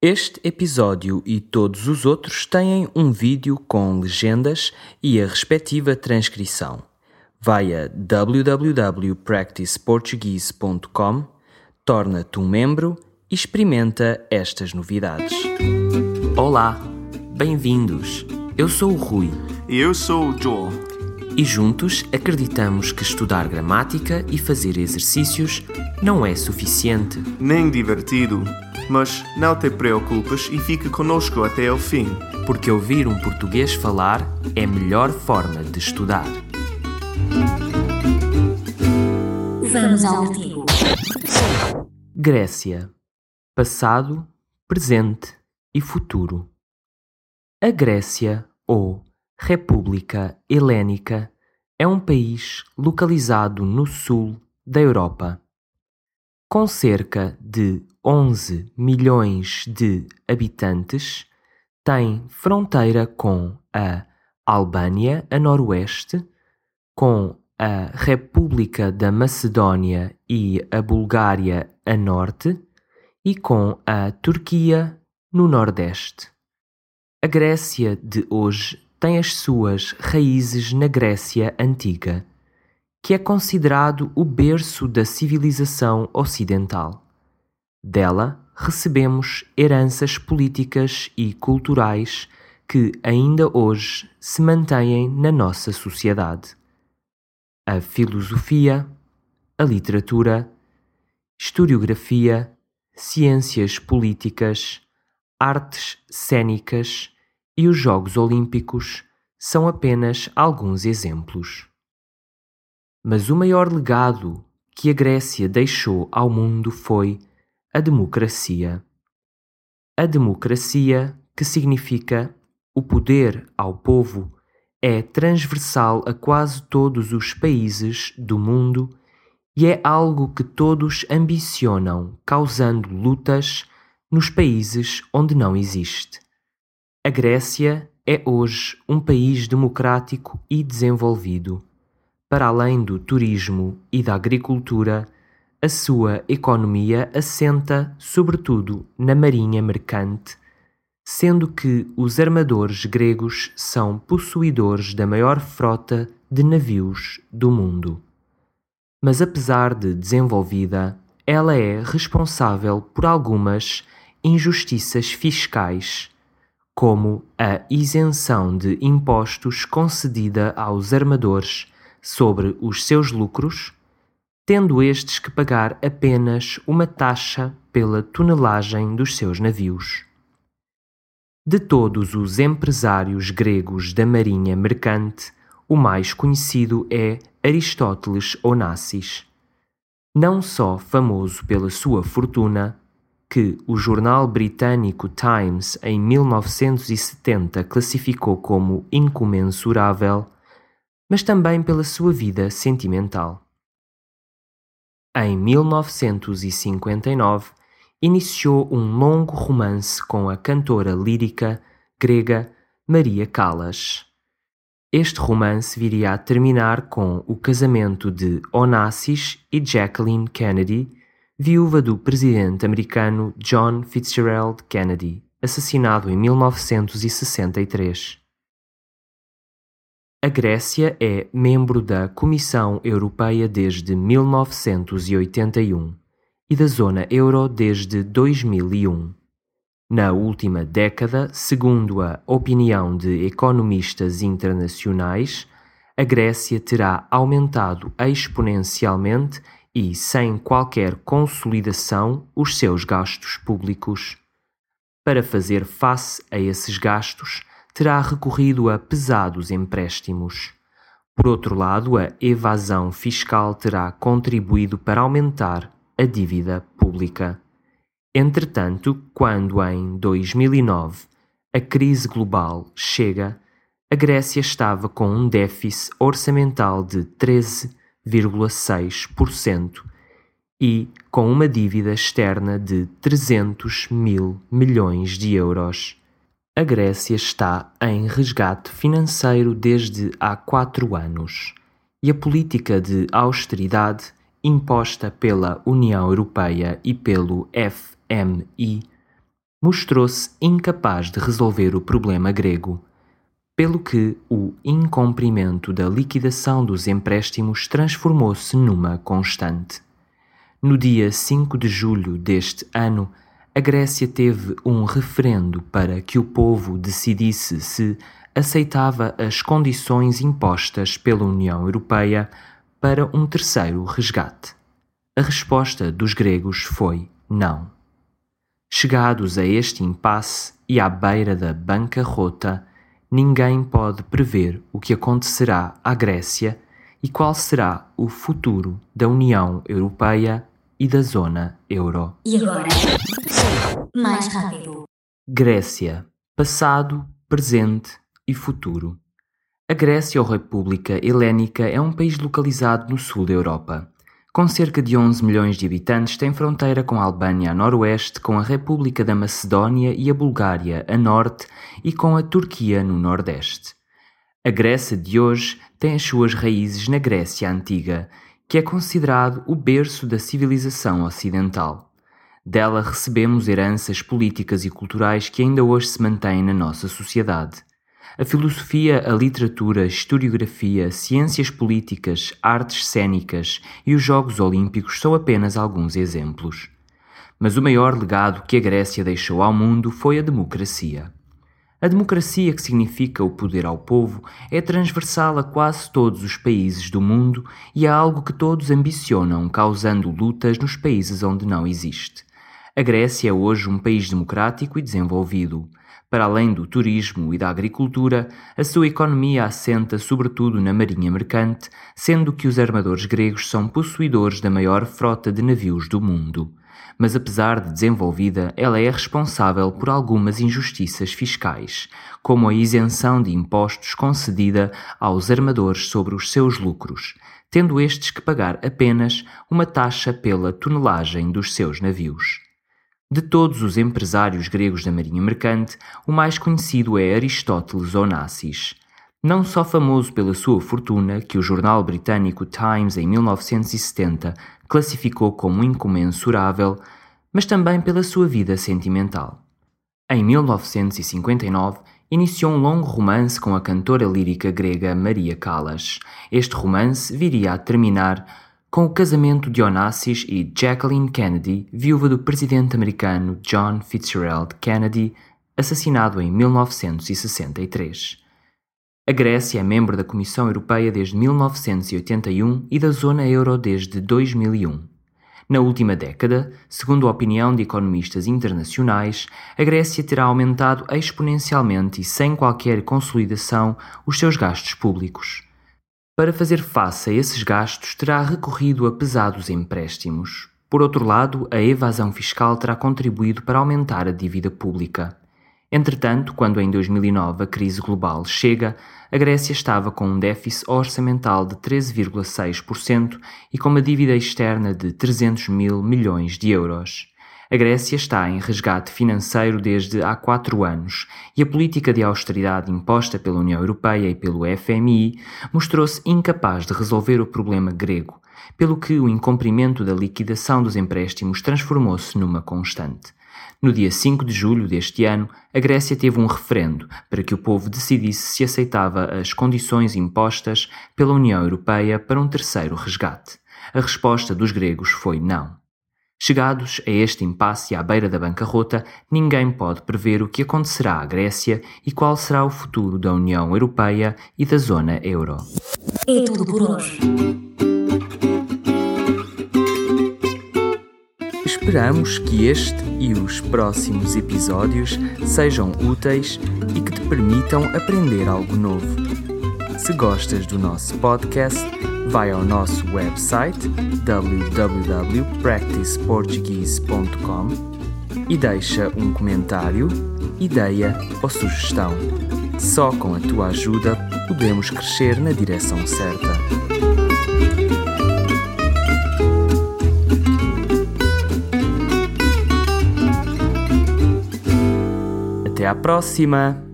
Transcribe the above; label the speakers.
Speaker 1: Este episódio e todos os outros têm um vídeo com legendas e a respectiva transcrição. Vai a www.practiceportuguese.com, torna-te um membro e experimenta estas novidades. Olá, bem-vindos. Eu sou o Rui
Speaker 2: E eu sou o Joel.
Speaker 1: e juntos acreditamos que estudar gramática e fazer exercícios não é suficiente.
Speaker 2: Nem divertido. Mas não te preocupes e fica conosco até ao fim.
Speaker 1: porque ouvir um português falar é a melhor forma de estudar.
Speaker 3: Vamos ao artigo.
Speaker 1: Grécia: passado, presente e futuro. A Grécia, ou República Helênica, é um país localizado no sul da Europa. Com cerca de 11 milhões de habitantes, tem fronteira com a Albânia a noroeste, com a República da Macedónia e a Bulgária a norte e com a Turquia no nordeste. A Grécia de hoje tem as suas raízes na Grécia antiga, que é considerado o berço da civilização ocidental. Dela recebemos heranças políticas e culturais que ainda hoje se mantêm na nossa sociedade. A filosofia, a literatura, historiografia, ciências políticas, artes cênicas e os Jogos Olímpicos são apenas alguns exemplos. Mas o maior legado que a Grécia deixou ao mundo foi a democracia. A democracia, que significa o poder ao povo, é transversal a quase todos os países do mundo e é algo que todos ambicionam, causando lutas nos países onde não existe. A Grécia é hoje um país democrático e desenvolvido. Para além do turismo e da agricultura, a sua economia assenta sobretudo na marinha mercante, sendo que os armadores gregos são possuidores da maior frota de navios do mundo. Mas apesar de desenvolvida, ela é responsável por algumas injustiças fiscais, como a isenção de impostos concedida aos armadores sobre os seus lucros, tendo estes que pagar apenas uma taxa pela tonelagem dos seus navios. De todos os empresários gregos da marinha mercante, o mais conhecido é Aristóteles Onassis. Não só famoso pela sua fortuna, que o jornal britânico Times em 1970 classificou como incomensurável, mas também pela sua vida sentimental. Em 1959, iniciou um longo romance com a cantora lírica grega Maria Callas. Este romance viria a terminar com o casamento de Onassis e Jacqueline Kennedy, viúva do presidente americano John Fitzgerald Kennedy, assassinado em 1963. A Grécia é membro da Comissão Europeia desde 1981 e da zona euro desde 2001. Na última década, segundo a opinião de economistas internacionais, a Grécia terá aumentado exponencialmente e sem qualquer consolidação os seus gastos públicos. Para fazer face a esses gastos, terá recorrido a pesados empréstimos. Por outro lado, a evasão fiscal terá contribuído para aumentar a dívida pública. Entretanto, quando em 2009 a crise global chega, a Grécia estava com um déficit orçamental de 13,6% e com uma dívida externa de 300 mil milhões de euros. A Grécia está em resgate financeiro desde há quatro anos e a política de austeridade imposta pela União Europeia e pelo FMI mostrou-se incapaz de resolver o problema grego, pelo que o incumprimento da liquidação dos empréstimos transformou-se numa constante. No dia 5 de julho deste ano, a Grécia teve um referendo para que o povo decidisse se aceitava as condições impostas pela União Europeia para um terceiro resgate. A resposta dos gregos foi não. Chegados a este impasse e à beira da bancarrota, ninguém pode prever o que acontecerá à Grécia e qual será o futuro da União Europeia e da zona euro.
Speaker 3: E agora? Mais rápido.
Speaker 1: Grécia: passado, presente e futuro. A Grécia ou República Helénica é um país localizado no sul da Europa. Com cerca de 11 milhões de habitantes, tem fronteira com a Albânia a noroeste, com a República da Macedónia e a Bulgária a norte e com a Turquia no nordeste. A Grécia de hoje tem as suas raízes na Grécia Antiga, que é considerado o berço da civilização ocidental. Dela recebemos heranças políticas e culturais que ainda hoje se mantêm na nossa sociedade. A filosofia, a literatura, a historiografia, ciências políticas, artes cênicas e os Jogos Olímpicos são apenas alguns exemplos. Mas o maior legado que a Grécia deixou ao mundo foi a democracia. A democracia, que significa o poder ao povo, é transversal a quase todos os países do mundo e é algo que todos ambicionam, causando lutas nos países onde não existe. A Grécia é hoje um país democrático e desenvolvido. Para além do turismo e da agricultura, a sua economia assenta sobretudo na marinha mercante, sendo que os armadores gregos são possuidores da maior frota de navios do mundo. Mas apesar de desenvolvida, ela é responsável por algumas injustiças fiscais, como a isenção de impostos concedida aos armadores sobre os seus lucros, tendo estes que pagar apenas uma taxa pela tonelagem dos seus navios. De todos os empresários gregos da marinha mercante, o mais conhecido é Aristóteles Onassis. Não só famoso pela sua fortuna, que o jornal britânico Times em 1970 classificou como incomensurável, mas também pela sua vida sentimental. Em 1959, iniciou um longo romance com a cantora lírica grega Maria Callas. Este romance viria a terminar com o casamento de Onassis e Jacqueline Kennedy, viúva do presidente americano John Fitzgerald Kennedy, assassinado em 1963. A Grécia é membro da Comissão Europeia desde 1981 e da zona euro desde 2001. Na última década, segundo a opinião de economistas internacionais, a Grécia terá aumentado exponencialmente e sem qualquer consolidação os seus gastos públicos. Para fazer face a esses gastos, terá recorrido a pesados empréstimos. Por outro lado, a evasão fiscal terá contribuído para aumentar a dívida pública. Entretanto, quando em 2009 a crise global chega, a Grécia estava com um déficit orçamental de 13,6% e com uma dívida externa de 300 mil milhões de euros. A Grécia está em resgate financeiro desde há quatro anos e a política de austeridade imposta pela União Europeia e pelo FMI mostrou-se incapaz de resolver o problema grego, pelo que o incumprimento da liquidação dos empréstimos transformou-se numa constante. No dia 5 de julho deste ano, a Grécia teve um referendo para que o povo decidisse se aceitava as condições impostas pela União Europeia para um terceiro resgate. A resposta dos gregos foi não. Chegados a este impasse à beira da bancarrota, ninguém pode prever o que acontecerá à Grécia e qual será o futuro da União Europeia e da zona euro.
Speaker 3: É tudo por hoje.
Speaker 1: Esperamos que este e os próximos episódios sejam úteis e que te permitam aprender algo novo. Se gostas do nosso podcast, vai ao nosso website www.practiceportuguese.com e deixa um comentário, ideia ou sugestão. Só com a tua ajuda podemos crescer na direção certa. À próxima!